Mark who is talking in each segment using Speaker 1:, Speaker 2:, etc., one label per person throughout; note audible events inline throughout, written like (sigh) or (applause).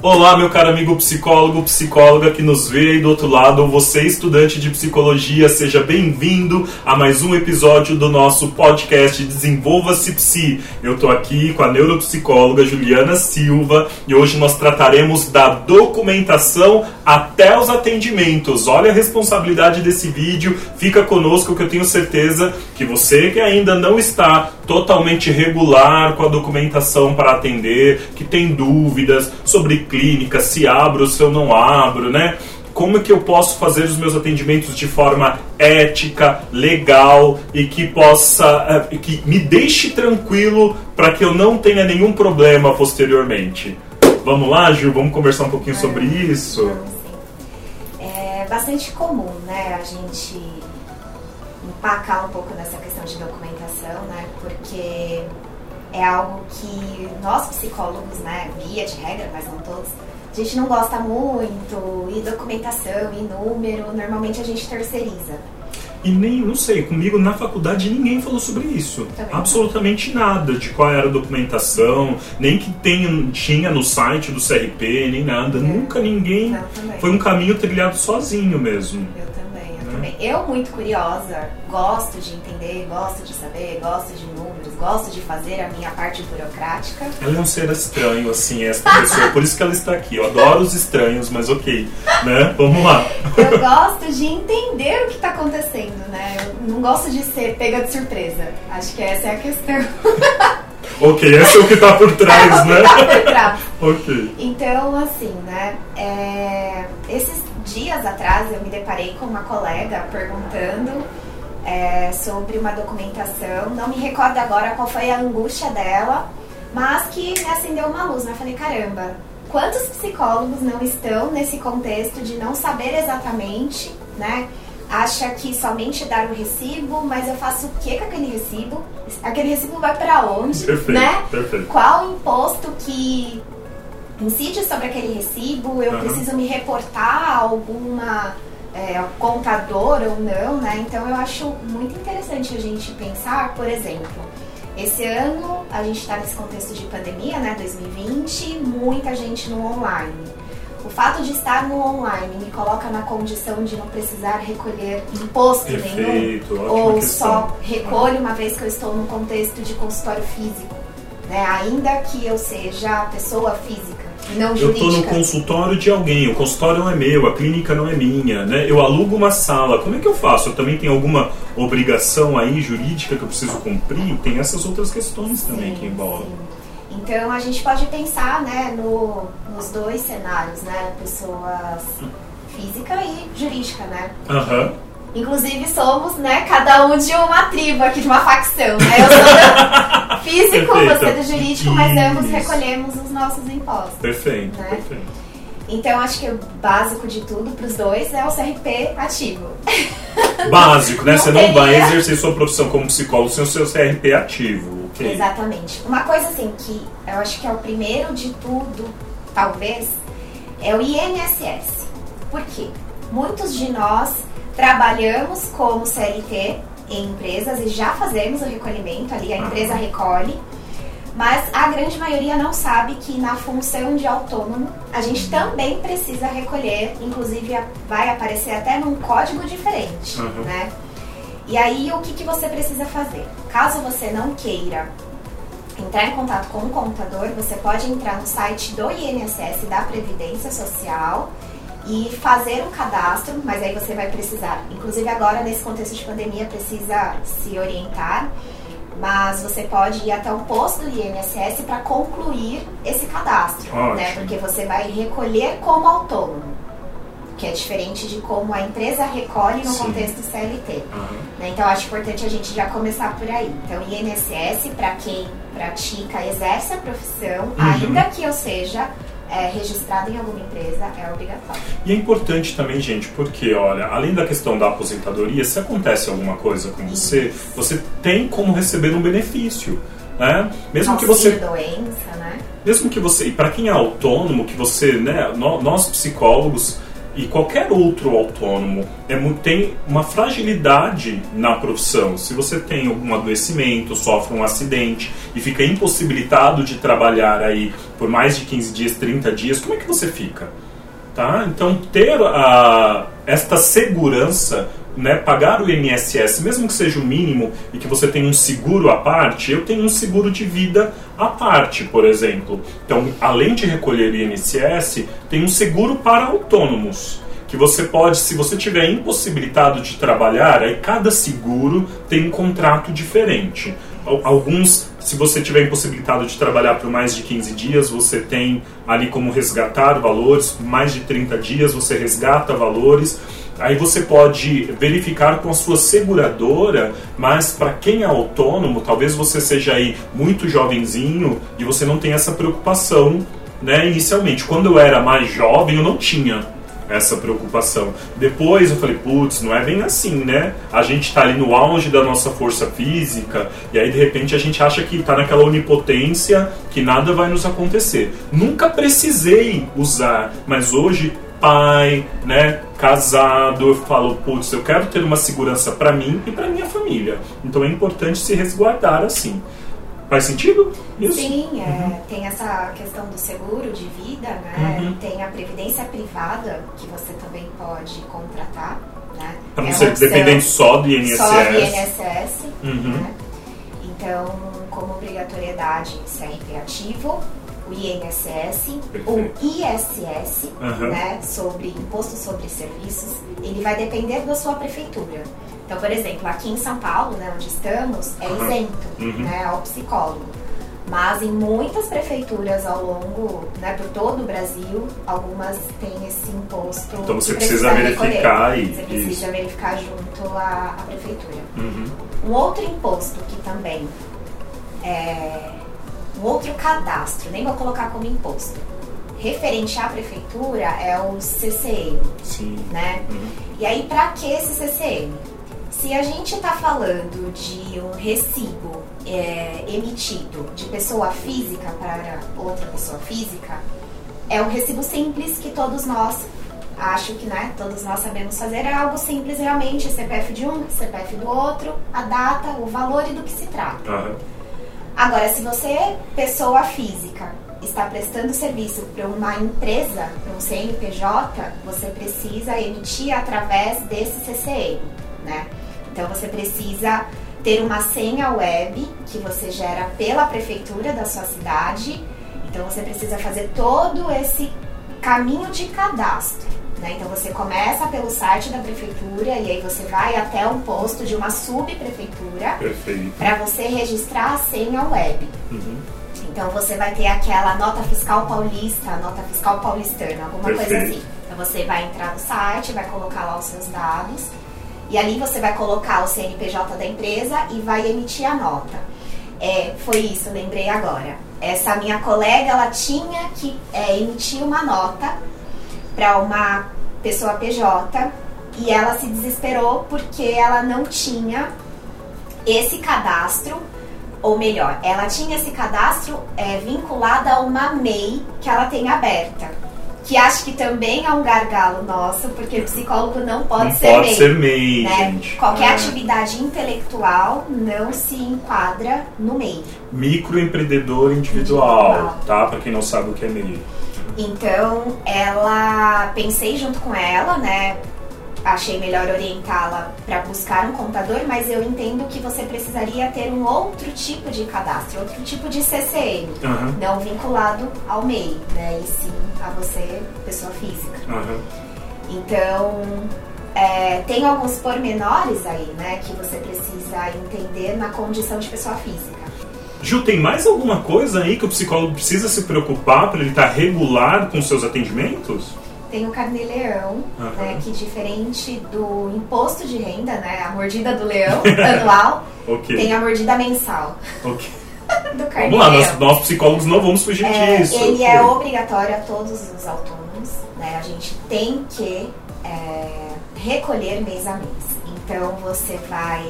Speaker 1: Olá, meu caro amigo psicólogo, psicóloga que nos vê aí do outro lado, você estudante de psicologia, seja bem-vindo a mais um episódio do nosso podcast Desenvolva-se Psi. Eu tô aqui com a neuropsicóloga Juliana Silva e hoje nós trataremos da documentação até os atendimentos. Olha a responsabilidade desse vídeo, fica conosco que eu tenho certeza que você que ainda não está totalmente regular com a documentação para atender, que tem dúvidas sobre clínica, se abro, se eu não abro, né? Como é que eu posso fazer os meus atendimentos de forma ética, legal e que possa, eh, que me deixe tranquilo para que eu não tenha nenhum problema posteriormente? Vamos lá, Gil, vamos conversar um pouquinho sobre isso?
Speaker 2: É bastante comum, né, a gente empacar um pouco nessa questão de documentação, né? Porque é algo que nós psicólogos, né, via de regra, mas não todos, a gente não gosta muito, e documentação, e número, normalmente a gente terceiriza.
Speaker 1: E nem, não sei, comigo na faculdade ninguém falou sobre isso.
Speaker 2: Também
Speaker 1: Absolutamente nada de qual era a documentação, nem que tenha, tinha no site do CRP, nem nada. Nunca ninguém.
Speaker 2: Não.
Speaker 1: Foi um caminho trilhado sozinho mesmo.
Speaker 2: Eu também? Também. Eu, muito curiosa, gosto de entender, gosto de saber, gosto de números, gosto de fazer a minha parte burocrática.
Speaker 1: Ela é um ser estranho, assim, essa pessoa. Por isso que ela está aqui. Eu adoro os estranhos, mas ok. Né? Vamos lá.
Speaker 2: Eu gosto de entender o que está acontecendo, né? Eu não gosto de ser pega de surpresa. Acho que essa é a questão. (laughs)
Speaker 1: Ok, esse é o que está por trás,
Speaker 2: É o que
Speaker 1: né?
Speaker 2: tá por trás. (laughs)
Speaker 1: ok.
Speaker 2: Então, assim, né? é, esses dias atrás eu me deparei com uma colega perguntando é, sobre uma documentação. Não me recordo agora qual foi a angústia dela, mas que me acendeu uma luz. Né? Eu falei, caramba, quantos psicólogos não estão nesse contexto de não saber exatamente, né? Acha que somente dar o recibo, mas eu faço o que com aquele recibo? Aquele recibo vai para onde,
Speaker 1: Perfeito,
Speaker 2: né?
Speaker 1: perfeito.
Speaker 2: Qual o imposto que incide sobre aquele recibo? Eu
Speaker 1: Aham.
Speaker 2: preciso me reportar a alguma é, contador ou não, né? Então eu acho muito interessante a gente pensar, por exemplo, esse ano a gente está nesse contexto de pandemia, né? 2020, muita gente no online. O fato de estar no online me coloca na condição de não precisar recolher imposto nenhum
Speaker 1: Perfeito, ótima
Speaker 2: ou
Speaker 1: questão.
Speaker 2: só recolho uma vez que eu estou no contexto de consultório físico, né? Ainda que eu seja pessoa física não
Speaker 1: Eu estou no consultório de alguém, o consultório não é meu, a clínica não é minha, né? Eu alugo uma sala, como é que eu faço? Eu também tenho alguma obrigação aí jurídica que eu preciso cumprir? Tem essas outras questões também que envolvem.
Speaker 2: sim. Então a gente pode pensar, né, no, nos dois cenários, né, pessoas física e jurídica, né?
Speaker 1: Aham.
Speaker 2: Inclusive somos, né, cada um de uma tribo aqui, de uma facção, né? Eu sou do (laughs) físico,
Speaker 1: Perfeito.
Speaker 2: você do jurídico, mas ambos
Speaker 1: Isso.
Speaker 2: recolhemos os nossos impostos.
Speaker 1: Perfeito,
Speaker 2: Né?
Speaker 1: perfeito.
Speaker 2: Então acho que o básico de tudo para os dois é o CRP ativo. (laughs)
Speaker 1: Básico, né?
Speaker 2: Não
Speaker 1: Você não vai
Speaker 2: teria.
Speaker 1: exercer sua profissão como psicólogo sem o seu CRP ativo, ok?
Speaker 2: Exatamente. Uma coisa assim que eu acho que é o primeiro de tudo, talvez, é o INSS. Por quê? Muitos de nós trabalhamos como CLT em empresas e já fazemos o recolhimento ali, a empresa recolhe. Mas a grande maioria não sabe que na função de autônomo a gente também precisa recolher, inclusive vai aparecer até num código diferente,
Speaker 1: Uhum.
Speaker 2: né? E aí o que, que você precisa fazer? Caso você não queira entrar em contato com o contador, você pode entrar no site do INSS da Previdência Social e fazer um cadastro, mas aí você vai precisar, inclusive agora nesse contexto de pandemia precisa se orientar, mas você pode ir até o posto do INSS para concluir esse cadastro, né? Porque você vai recolher como autônomo, que é diferente de como a empresa recolhe no
Speaker 1: Sim.
Speaker 2: contexto CLT.
Speaker 1: Aham.
Speaker 2: Né? Então acho importante a gente já começar por aí. Então INSS para quem pratica, exerce a profissão,
Speaker 1: Uhum.
Speaker 2: ainda que eu seja é, registrado em alguma empresa, é obrigatório.
Speaker 1: E é importante também, gente, porque, olha, além da questão da aposentadoria, se acontece alguma coisa com você, você tem como receber um benefício. Né? Mesmo que você
Speaker 2: doença, né?
Speaker 1: mesmo que você, e para quem é autônomo, que você, né, nó- nós psicólogos, e qualquer outro autônomo é, tem uma fragilidade na profissão. Se você tem algum adoecimento, sofre um acidente e fica impossibilitado de trabalhar aí por mais de 15 dias, 30 dias, como é que você fica? Tá? Então, ter a, esta segurança né, pagar o INSS, mesmo que seja o mínimo e que você tenha um seguro à parte, eu tenho um seguro de vida à parte, por exemplo. Então, além de recolher o INSS, tem um seguro para autônomos. Que você pode, se você tiver impossibilitado de trabalhar, aí cada seguro tem um contrato diferente. Alguns, se você tiver impossibilitado de trabalhar por mais de 15 dias, você tem ali como resgatar valores, mais de 30 dias você resgata valores. Aí você pode verificar com a sua seguradora, mas para quem é autônomo, talvez você seja aí muito jovenzinho e você não tenha essa preocupação, né, inicialmente. Quando eu era mais jovem, eu não tinha essa preocupação. Depois eu falei, putz, não é bem assim, né? A gente está ali no auge da nossa força física e aí de repente a gente acha que está naquela onipotência que nada vai nos acontecer. Nunca precisei usar, mas hoje pai, né, casado, eu falo, putz, eu quero ter uma segurança para mim e para minha família. Então é importante se resguardar assim. Faz sentido?
Speaker 2: Isso? Sim, é, uhum. tem essa questão do seguro de vida, né? Uhum. Tem a previdência privada que você também pode contratar, né?
Speaker 1: Para não é ser dependente só do INSS.
Speaker 2: Só do INSS, uhum. né? Então, como obrigatoriedade, CRP ativo, o INSS, Perfeito. o ISS, uhum. né, sobre imposto sobre serviços, ele vai depender da sua prefeitura. Então, por exemplo, aqui em São Paulo, né, onde estamos, é isento uhum. né, ao psicólogo. Mas em muitas prefeituras ao longo, né, por todo o Brasil, algumas têm esse imposto.
Speaker 1: Então você precisa verificar e.
Speaker 2: Você precisa isso. verificar junto à, à prefeitura. Uhum. Um outro imposto que também é um outro cadastro, nem vou colocar como imposto, referente à prefeitura é o CCM.
Speaker 1: Sim.
Speaker 2: Né? Uhum. E aí, para que esse CCM? Se a gente está falando de um recibo é, emitido de pessoa física para outra pessoa física, é um recibo simples que todos nós, acho que né, todos nós sabemos fazer, é algo simples realmente, CPF de um, CPF do outro, a data, o valor e do que se trata.
Speaker 1: Uhum.
Speaker 2: Agora, se você, pessoa física, está prestando serviço para uma empresa, para um CNPJ, você precisa emitir através desse CCM, né? Então você precisa ter uma senha web que você gera pela prefeitura da sua cidade. Então você precisa fazer todo esse caminho de cadastro. Né? Então você começa pelo site da prefeitura e aí você vai até um posto de uma subprefeitura para você registrar a senha web. Uhum. Então você vai ter aquela nota fiscal paulista, nota fiscal paulistana, alguma Perfeito. coisa assim. Então você vai entrar no site, vai colocar lá os seus dados e ali você vai colocar o CNPJ da empresa e vai emitir a nota. É, foi isso, lembrei agora. Essa minha colega, ela tinha que é, emitir uma nota para uma pessoa PJ e ela se desesperou porque ela não tinha esse cadastro, ou melhor, ela tinha esse cadastro é, vinculado a uma MEI que ela tem aberta. Que acho que também é um gargalo nosso, porque o psicólogo não pode não ser
Speaker 1: pode
Speaker 2: MEI.
Speaker 1: Ser MEI
Speaker 2: né?
Speaker 1: gente.
Speaker 2: Qualquer é. atividade intelectual não se enquadra no MEI.
Speaker 1: Microempreendedor individual, individual. tá? Para quem não sabe o que é MEI.
Speaker 2: Então, ela pensei junto com ela, né? Achei melhor orientá-la para buscar um contador, mas eu entendo que você precisaria ter um outro tipo de cadastro, outro tipo de CCM, uhum. não vinculado ao MEI, né? E sim a você, pessoa física.
Speaker 1: Uhum.
Speaker 2: Então, é, tem alguns pormenores aí, né, que você precisa entender na condição de pessoa física.
Speaker 1: Ju, tem mais alguma coisa aí que o psicólogo precisa se preocupar para ele estar tá regular com seus atendimentos?
Speaker 2: Tem o carnê-leão, uhum. né, que diferente do imposto de renda, né, a mordida do leão (laughs) anual, okay. tem a mordida mensal.
Speaker 1: Ok. (laughs) do Vamos lá, nós, nós, psicólogos não vamos fugir
Speaker 2: é,
Speaker 1: disso.
Speaker 2: Ele okay. é obrigatório a todos os autônomos, né, a gente tem que é, recolher mês a mês. Então você vai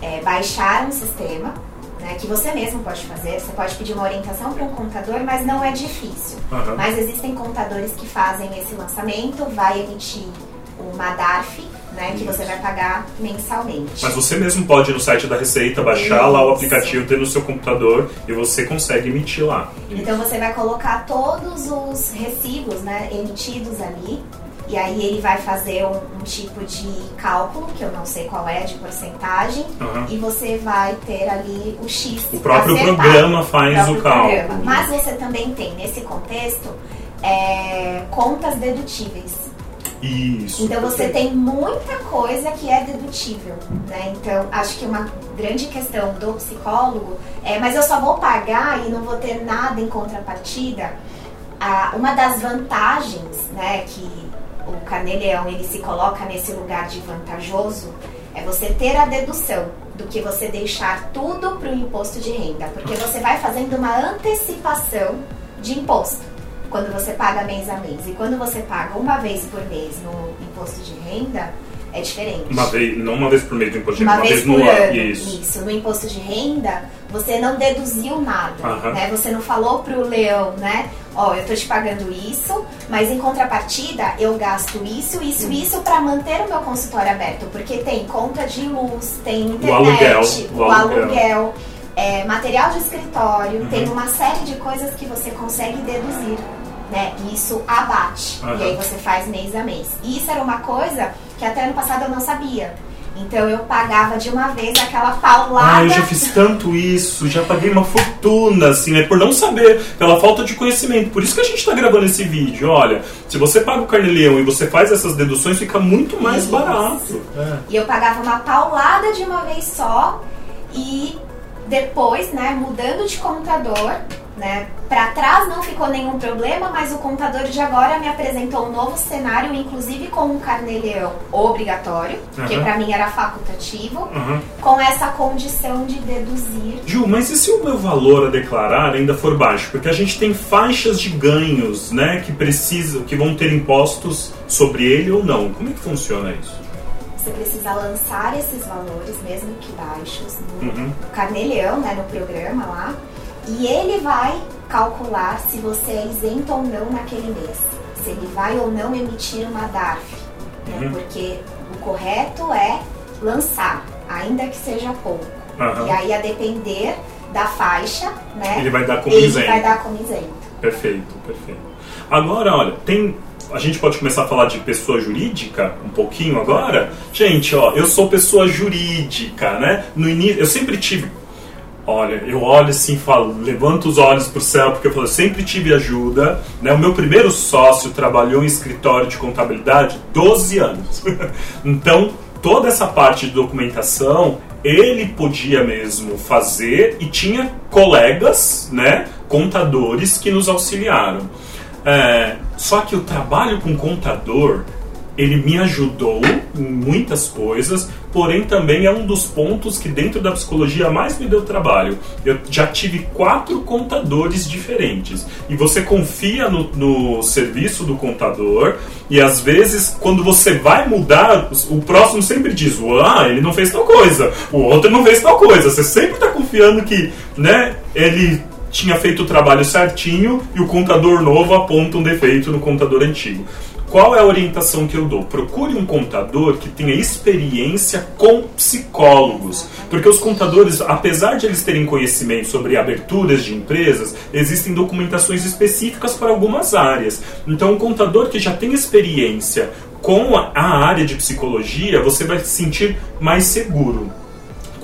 Speaker 2: é, baixar um sistema né, que você mesmo pode fazer. Você pode pedir uma orientação para um contador, mas não é difícil.
Speaker 1: Aham.
Speaker 2: Mas existem contadores que fazem esse lançamento, vai emitir uma DARF, né, que você vai pagar mensalmente.
Speaker 1: Mas você mesmo pode ir no site da Receita, baixar lá o
Speaker 2: Isso.
Speaker 1: aplicativo, ter no seu computador e você consegue emitir lá.
Speaker 2: Então você vai colocar todos os recibos né, emitidos ali. E aí ele vai fazer um, um tipo de cálculo, que eu não sei qual é, de porcentagem.
Speaker 1: Aham.
Speaker 2: E você vai ter ali o X.
Speaker 1: O próprio
Speaker 2: acertado.
Speaker 1: programa faz
Speaker 2: próprio
Speaker 1: o cálculo.
Speaker 2: programa. Mas você também tem, nesse contexto, é, contas dedutíveis.
Speaker 1: Isso.
Speaker 2: Então você tem muita coisa que é dedutível, né? Então acho que uma grande questão do psicólogo é, mas eu só vou pagar e não vou ter nada em contrapartida. Ah, uma das vantagens, né, que o Carneleão ele se coloca nesse lugar de vantajoso é você ter a dedução do que você deixar tudo para o imposto de renda, porque você vai fazendo uma antecipação de imposto quando você paga mês a mês. E quando você paga uma vez por mês no imposto de renda, é diferente.
Speaker 1: Uma vez, não uma vez por mês do imposto,
Speaker 2: Uma
Speaker 1: uma
Speaker 2: vez
Speaker 1: vez no ano.
Speaker 2: ano.
Speaker 1: Isso.
Speaker 2: No imposto de renda, você não deduziu nada.
Speaker 1: Aham.
Speaker 2: Né? Você não falou pro leão, né? Ó, eu tô te pagando isso, mas em contrapartida eu gasto isso, isso,
Speaker 1: Hum.
Speaker 2: isso para manter o meu consultório aberto. Porque tem conta de luz, tem internet,
Speaker 1: aluguel,
Speaker 2: o
Speaker 1: o aluguel.
Speaker 2: aluguel, é, material de escritório,
Speaker 1: Uhum.
Speaker 2: tem uma série de coisas que você consegue deduzir. Né? E isso abate. E aí você faz mês a mês. E isso era uma coisa que até ano passado eu não sabia. Então eu pagava de uma vez aquela paulada.
Speaker 1: Ah, eu já fiz tanto isso, já paguei uma fortuna, assim, né? Por não saber, pela falta de conhecimento. Por isso que a gente tá gravando esse vídeo. Olha, se você paga o carneleão e você faz essas deduções, fica muito mais
Speaker 2: Isso.
Speaker 1: barato. É.
Speaker 2: E eu pagava uma paulada de uma vez só e depois, né, mudando de contador, né, para trás não ficou nenhum problema, mas o contador de agora me apresentou um novo cenário, inclusive com um carnê-leão obrigatório, que
Speaker 1: Aham.
Speaker 2: para mim era facultativo,
Speaker 1: Aham.
Speaker 2: com essa condição de deduzir.
Speaker 1: Ju, mas e se o meu valor a declarar ainda for baixo? Porque a gente tem faixas de ganhos, né, que precisam, que vão ter impostos sobre ele ou não. Como é que funciona isso?
Speaker 2: Você precisa lançar esses valores, mesmo que baixos, no
Speaker 1: Uhum.
Speaker 2: Carneleão, né, no programa lá, e ele vai calcular se você é isento ou não naquele mês, se ele vai ou não emitir uma DARF, né,
Speaker 1: Uhum.
Speaker 2: porque o correto é lançar, ainda que seja pouco.
Speaker 1: Aham.
Speaker 2: E aí, a depender da faixa, né,
Speaker 1: Ele vai dar como
Speaker 2: ele
Speaker 1: isento.
Speaker 2: vai dar como isento.
Speaker 1: Perfeito, perfeito. Agora, olha, tem. A gente pode começar a falar de pessoa jurídica um pouquinho agora? Gente, ó, eu sou pessoa jurídica, né? No início, eu sempre tive. Olha, eu olho assim, falo, levanto os olhos pro céu, porque eu falo, eu sempre tive ajuda, né? O meu primeiro sócio trabalhou em escritório de contabilidade 12 anos. (laughs) então, toda essa parte de documentação, ele podia mesmo fazer e tinha colegas, né, contadores que nos auxiliaram. É, só que o trabalho com contador, ele me ajudou em muitas coisas, porém também é um dos pontos que dentro da psicologia mais me deu trabalho. Eu já tive quatro contadores diferentes. E você confia no, no serviço do contador, e às vezes, quando você vai mudar, o próximo sempre diz: Ah, ele não fez tal coisa, o outro não fez tal coisa. Você sempre está confiando que né, ele tinha feito o trabalho certinho e o contador novo aponta um defeito no contador antigo. Qual é a orientação que eu dou? Procure um contador que tenha experiência com psicólogos. Porque os contadores, apesar de eles terem conhecimento sobre aberturas de empresas, existem documentações específicas para algumas áreas. Então, um contador que já tem experiência com a área de psicologia, você vai se sentir mais seguro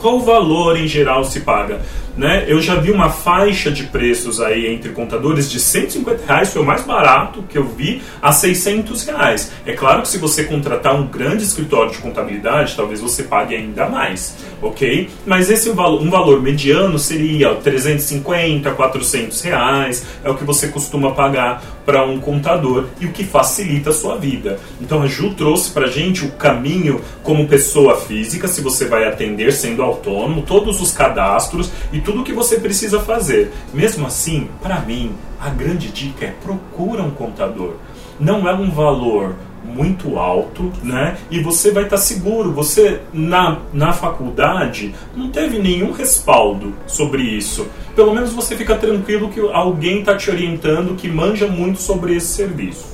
Speaker 1: qual valor em geral se paga? Né? Eu já vi uma faixa de preços aí entre contadores de 150 reais, foi o mais barato que eu vi, a 600 reais. É claro que se você contratar um grande escritório de contabilidade, talvez você pague ainda mais, ok? Mas esse valor, um valor mediano seria ó, 350, 400 reais, é o que você costuma pagar para um contador e o que facilita a sua vida. Então a Ju trouxe para gente o caminho como pessoa física, se você vai atender sendo autônomo, todos os cadastros e tudo o que você precisa fazer. Mesmo assim, para mim, a grande dica é procura um contador. Não é um valor muito alto, né? E você vai estar tá seguro. Você na, na faculdade não teve nenhum respaldo sobre isso. Pelo menos você fica tranquilo que alguém está te orientando que manja muito sobre esse serviço.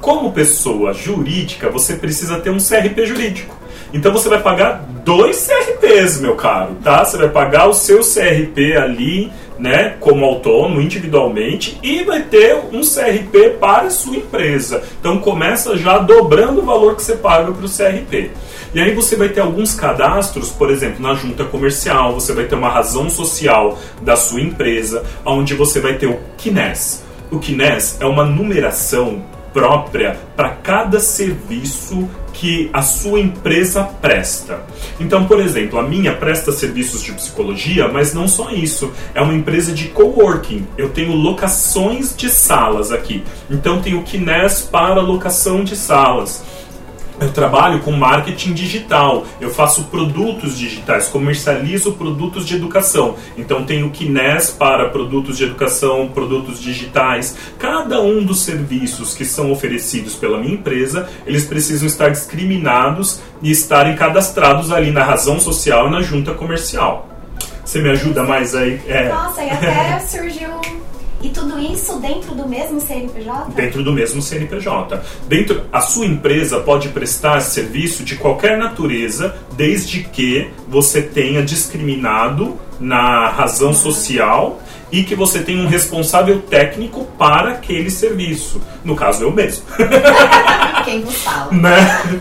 Speaker 1: Como pessoa jurídica, você precisa ter um CRP jurídico. Então você vai pagar dois CRPs, meu caro, tá? Você vai pagar o seu CRP ali, né, como autônomo, individualmente, e vai ter um CRP para a sua empresa. Então começa já dobrando o valor que você paga para o CRP. E aí você vai ter alguns cadastros, por exemplo, na junta comercial, você vai ter uma razão social da sua empresa, onde você vai ter o KINES. O KINES é uma numeração própria para cada serviço que a sua empresa presta. Então, por exemplo, a minha presta serviços de psicologia, mas não só isso. É uma empresa de coworking. Eu tenho locações de salas aqui. Então, tenho Kines para locação de salas. Eu trabalho com marketing digital, eu faço produtos digitais, comercializo produtos de educação. Então tenho Kines para produtos de educação, produtos digitais. Cada um dos serviços que são oferecidos pela minha empresa, eles precisam estar discriminados e estarem cadastrados ali na razão social e na junta comercial. Você me ajuda mais aí?
Speaker 2: É. Nossa, e até surgiu e tudo isso dentro do mesmo CNPJ?
Speaker 1: Dentro do mesmo CNPJ. Dentro, a sua empresa pode prestar serviço de qualquer natureza, desde que você tenha discriminado na razão social e que você tenha um responsável técnico para aquele serviço. No caso, eu mesmo. (laughs)
Speaker 2: Quem vos fala.
Speaker 1: Né?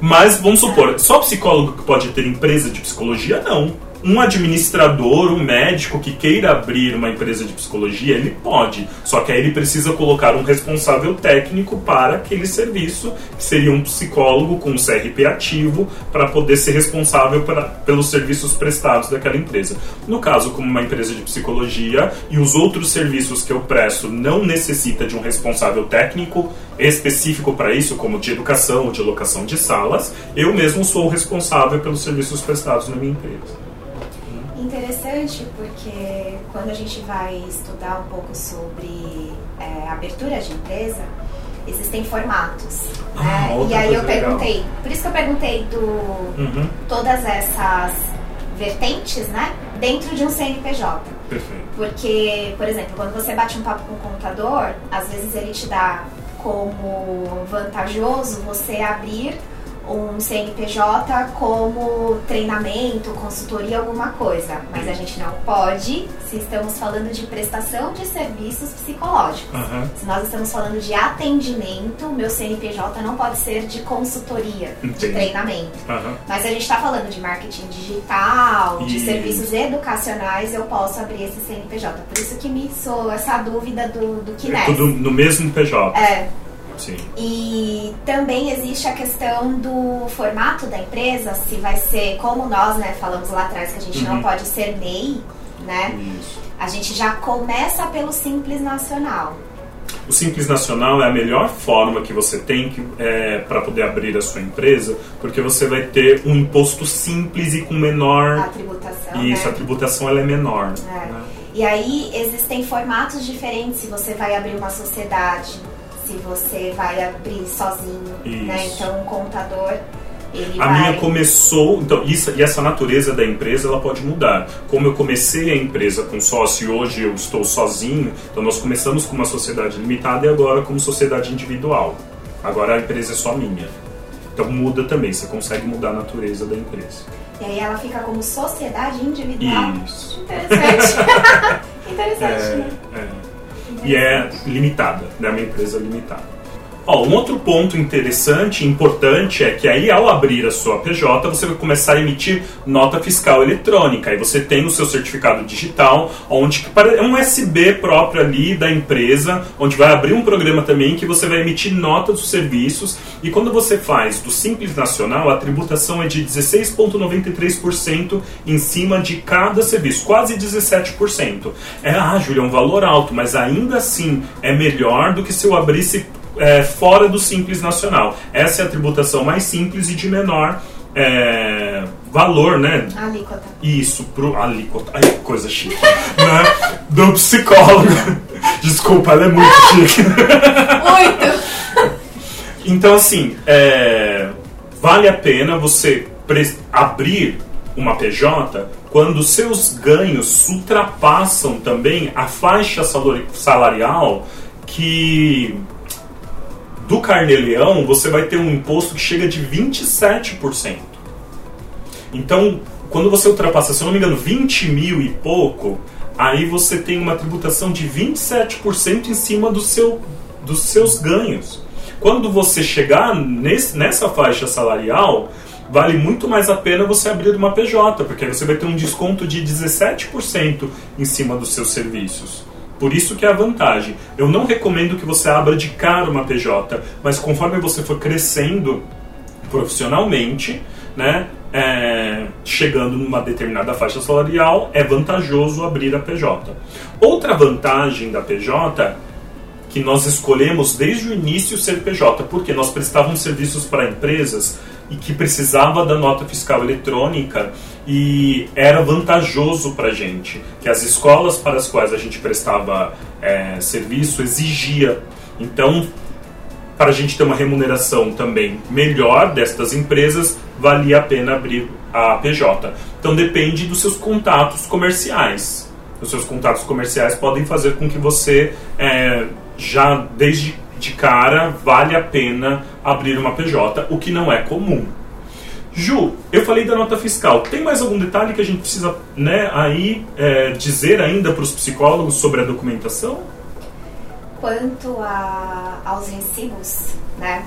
Speaker 1: Mas vamos supor, só psicólogo que pode ter empresa de psicologia? Não um administrador, um médico que queira abrir uma empresa de psicologia, ele pode. Só que aí ele precisa colocar um responsável técnico para aquele serviço, que seria um psicólogo com um CRP ativo, para poder ser responsável pra, pelos serviços prestados daquela empresa. No caso, como uma empresa de psicologia e os outros serviços que eu presto não necessita de um responsável técnico específico para isso, como de educação ou de locação de salas, eu mesmo sou o responsável pelos serviços prestados na minha empresa
Speaker 2: interessante porque quando a gente vai estudar um pouco sobre é, abertura de empresa, existem formatos. Ah, né? E aí eu perguntei, legal. por isso que eu perguntei do uhum. todas essas vertentes, né? Dentro de um CNPJ.
Speaker 1: Perfeito.
Speaker 2: Porque, por exemplo, quando você bate um papo com o contador, às vezes ele te dá como vantajoso você abrir um CNPJ como treinamento, consultoria, alguma coisa. Mas a gente não pode se estamos falando de prestação de serviços psicológicos. Uhum. Se nós estamos falando de atendimento, meu CNPJ não pode ser de consultoria, Entendi. de treinamento. Uhum. Mas a gente está falando de marketing digital, de serviços educacionais, eu posso abrir esse CNPJ. Por isso que me soa essa dúvida do, do Kines. É
Speaker 1: tudo no mesmo PJ.
Speaker 2: É.
Speaker 1: Sim.
Speaker 2: E também existe a questão do formato da empresa, se vai ser, como nós né, falamos lá atrás, que a gente uhum. não pode ser MEI, né?
Speaker 1: Isso.
Speaker 2: A gente já começa pelo Simples Nacional.
Speaker 1: O Simples Nacional é a melhor forma que você tem é, para poder abrir a sua empresa, porque você vai ter um imposto simples e com menor.
Speaker 2: A tributação.
Speaker 1: Isso,
Speaker 2: né?
Speaker 1: a tributação ela é menor.
Speaker 2: É. Né? E aí existem formatos diferentes se você vai abrir uma sociedade se você vai abrir sozinho, né? Isso. né? Então, um contador ele
Speaker 1: a
Speaker 2: vai...
Speaker 1: minha começou, então, isso, e essa natureza da empresa ela pode mudar. Como eu comecei a empresa com sócio e hoje eu estou sozinho, então nós começamos com uma sociedade limitada e agora como sociedade individual. Agora a empresa é só minha. Então muda também, você consegue mudar a natureza da empresa.
Speaker 2: E aí ela fica como sociedade individual.
Speaker 1: Isso.
Speaker 2: Interessante. (laughs) Interessante, é, né? É
Speaker 1: e é limitada, né? uma empresa limitada. Ó, um outro ponto interessante e importante é que aí ao abrir a sua PJ você vai começar a emitir nota fiscal eletrônica. Aí você tem o seu certificado digital, onde é um SB próprio ali da empresa, onde vai abrir um programa também que você vai emitir nota dos serviços. E quando você faz do Simples Nacional, a tributação é de 16,93% em cima de cada serviço, quase 17%. É, ah, Júlia, é um valor alto, mas ainda assim é melhor do que se eu abrisse é, fora do Simples Nacional. Essa é a tributação mais simples e de menor é, valor, né?
Speaker 2: Alíquota.
Speaker 1: Isso, pro alíquota. Ai, coisa chique. (laughs) né? Do psicólogo. (laughs) Desculpa, ela é muito (laughs) chique.
Speaker 2: muito!
Speaker 1: Então, assim, é, vale a pena você abrir uma PJ quando seus ganhos ultrapassam também a faixa salarial que do carnê-leão você vai ter um imposto que chega de 27%. Então, quando você ultrapassa, se eu não me engano, 20 mil e pouco, aí você tem uma tributação de 27% em cima do seu, dos seus ganhos. Quando você chegar nesse, nessa faixa salarial, vale muito mais a pena você abrir uma PJ, porque aí você vai ter um desconto de 17% em cima dos seus serviços. Por isso que é a vantagem. Eu não recomendo que você abra de cara uma PJ, mas conforme você for crescendo profissionalmente, né, é, chegando numa determinada faixa salarial, é vantajoso abrir a PJ. Outra vantagem da PJ que nós escolhemos desde o início ser PJ, porque nós prestávamos serviços para empresas e que precisava da nota fiscal eletrônica e era vantajoso para a gente, que as escolas para as quais a gente prestava é, serviço exigia. Então, para a gente ter uma remuneração também melhor destas empresas, valia a pena abrir a PJ. Então depende dos seus contatos comerciais. Os seus contatos comerciais podem fazer com que você é, já desde de cara vale a pena abrir uma PJ, o que não é comum. Ju, eu falei da nota fiscal. Tem mais algum detalhe que a gente precisa né, aí é, dizer ainda para os psicólogos sobre a documentação?
Speaker 2: Quanto a, aos recibos, né?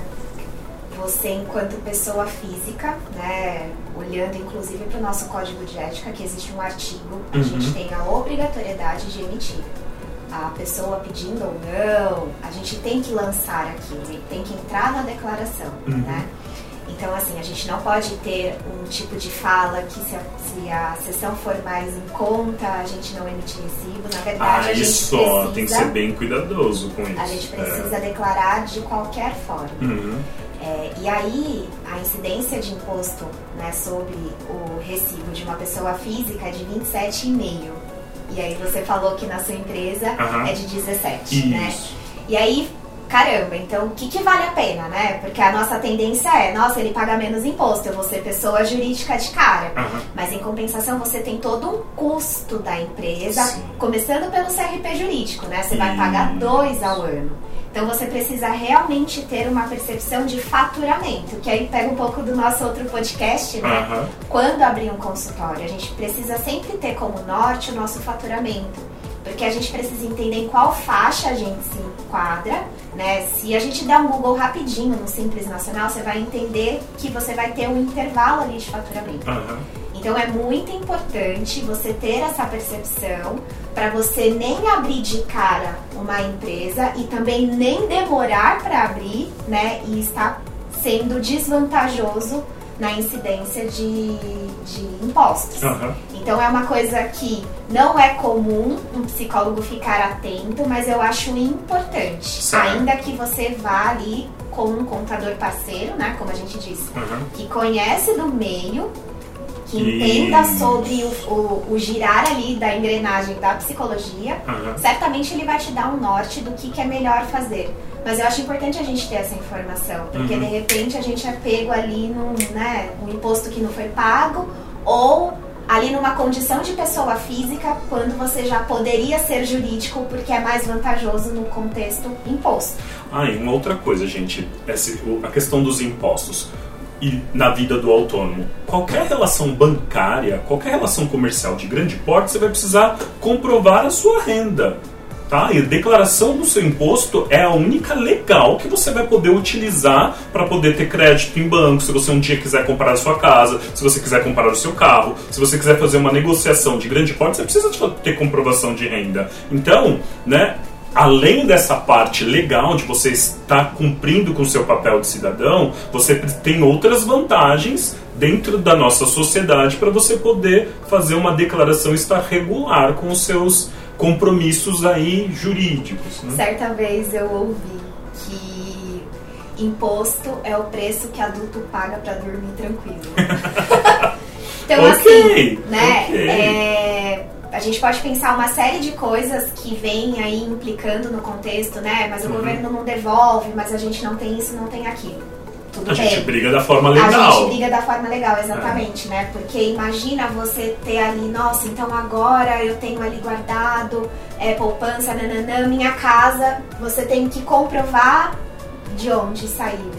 Speaker 2: Você, enquanto pessoa física, né, olhando inclusive para o nosso código de ética, que existe um artigo, a uhum. gente tem a obrigatoriedade de emitir a pessoa pedindo ou não, a gente tem que lançar aquilo, tem que entrar na declaração, uhum. né? Então, assim, a gente não pode ter um tipo de fala que se a, se a sessão for mais em conta, a gente não emitir recibo. Na verdade,
Speaker 1: ah,
Speaker 2: a gente
Speaker 1: isso,
Speaker 2: precisa,
Speaker 1: tem que ser bem cuidadoso com isso.
Speaker 2: A gente precisa é. declarar de qualquer forma. Uhum. É, e aí, a incidência de imposto né, sobre o recibo de uma pessoa física é de 27,5%. E aí você falou que na sua empresa uhum. é de 17, né? Isso. né? E aí, caramba, então o que, que vale a pena, né? Porque a nossa tendência é, nossa, ele paga menos imposto, eu vou ser pessoa jurídica de cara. Uhum. Mas em compensação você tem todo um custo da empresa, Sim. começando pelo CRP jurídico, né? Você vai pagar dois ao ano. Então você precisa realmente ter uma percepção de faturamento, que aí pega um pouco do nosso outro podcast, né? Uhum. Quando abrir um consultório, a gente precisa sempre ter como norte o nosso faturamento. Porque a gente precisa entender em qual faixa a gente se enquadra, né? Se a gente der um Google rapidinho no Simples Nacional, você vai entender que você vai ter um intervalo ali de faturamento. Uhum. Então é muito importante você ter essa percepção para você nem abrir de cara uma empresa e também nem demorar para abrir, né? E estar sendo desvantajoso na incidência de, de impostos. Uhum. Então é uma coisa que não é comum um psicólogo ficar atento, mas eu acho importante. Certo. Ainda que você vá ali com um contador parceiro, né? Como a gente disse, uhum. que conhece do meio que entenda sobre o, o, o, girar ali da engrenagem da psicologia, uhum. certamente ele vai te dar um norte do que, que é melhor fazer. Mas eu acho importante a gente ter essa informação, porque uhum. de repente a gente é pego ali num né, um imposto que não foi pago, ou ali numa condição de pessoa física, quando você já poderia ser jurídico, porque é mais vantajoso no contexto imposto.
Speaker 1: Ah, e uma outra coisa, gente, essa, a questão dos impostos e na vida do autônomo. Qualquer relação bancária, qualquer relação comercial de grande porte, você vai precisar comprovar a sua renda. Tá? E a declaração do seu imposto é a única legal que você vai poder utilizar para poder ter crédito em banco, se você um dia quiser comprar a sua casa, se você quiser comprar o seu carro, se você quiser fazer uma negociação de grande porte, você precisa ter comprovação de renda. Então, né, além dessa parte legal de você estar cumprindo com o seu papel de cidadão, você tem outras vantagens dentro da nossa sociedade para você poder fazer uma declaração estar regular com os seus compromissos aí jurídicos.
Speaker 2: Né? Certa vez eu ouvi que imposto é o preço que adulto paga para dormir tranquilo. (laughs) então okay, assim, né? Okay. É a gente pode pensar uma série de coisas que vem aí implicando no contexto, né? Mas o
Speaker 1: Uhum.
Speaker 2: governo não devolve, mas a gente não tem isso, não tem aquilo. Tudo
Speaker 1: A
Speaker 2: bem.
Speaker 1: gente briga da forma
Speaker 2: A
Speaker 1: legal.
Speaker 2: gente briga da forma legal, exatamente, né? Porque imagina você ter ali, nossa, então agora eu tenho ali guardado é, poupança, nananã, minha casa, você tem que comprovar de onde saiu.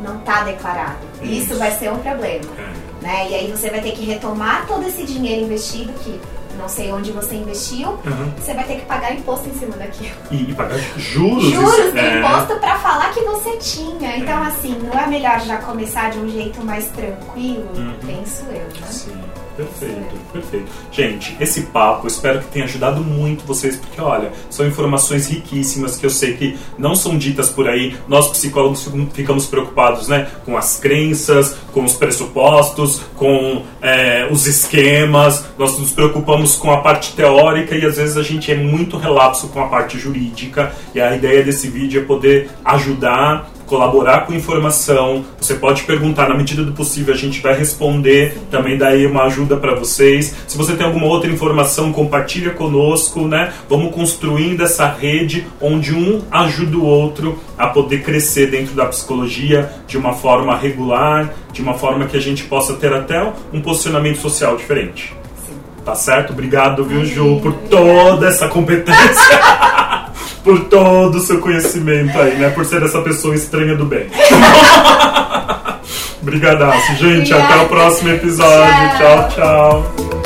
Speaker 2: Não tá declarado. Isso,
Speaker 1: Isso.
Speaker 2: vai ser um problema,
Speaker 1: É.
Speaker 2: né? E aí você vai ter que retomar todo esse dinheiro investido que não sei onde você investiu,
Speaker 1: Uhum.
Speaker 2: você vai ter que pagar imposto em cima daquilo.
Speaker 1: E, e pagar juros.
Speaker 2: Juros
Speaker 1: isso-
Speaker 2: do
Speaker 1: é.
Speaker 2: imposto pra falar que você tinha. Então,
Speaker 1: É.
Speaker 2: assim, não é melhor já começar de um jeito mais tranquilo?
Speaker 1: Uhum.
Speaker 2: Penso eu, né?
Speaker 1: Sim, perfeito, perfeito. Gente, esse papo espero que tenha ajudado muito vocês, porque olha, são informações riquíssimas que eu sei que não são ditas por aí. Nós psicólogos ficamos preocupados, né, com as crenças, com os pressupostos, com é, os esquemas. Nós nos preocupamos com a parte teórica e às vezes a gente é muito relapso com a parte jurídica. E a ideia desse vídeo é poder ajudar colaborar com informação. Você pode perguntar, na medida do possível a gente vai responder, também daí uma ajuda para vocês. Se você tem alguma outra informação, compartilha conosco, né? Vamos construindo essa rede onde um ajuda o outro a poder crescer dentro da psicologia de uma forma regular, de uma forma que a gente possa ter até um posicionamento social diferente.
Speaker 2: Sim.
Speaker 1: Tá certo? Obrigado, viu, Ju, por toda essa competência. (laughs) por todo o seu conhecimento aí, né? Por ser essa pessoa estranha do bem. (laughs) Brigadaço, gente. Até o
Speaker 2: Obrigada.
Speaker 1: próximo episódio.
Speaker 2: Tchau.
Speaker 1: tchau. tchau.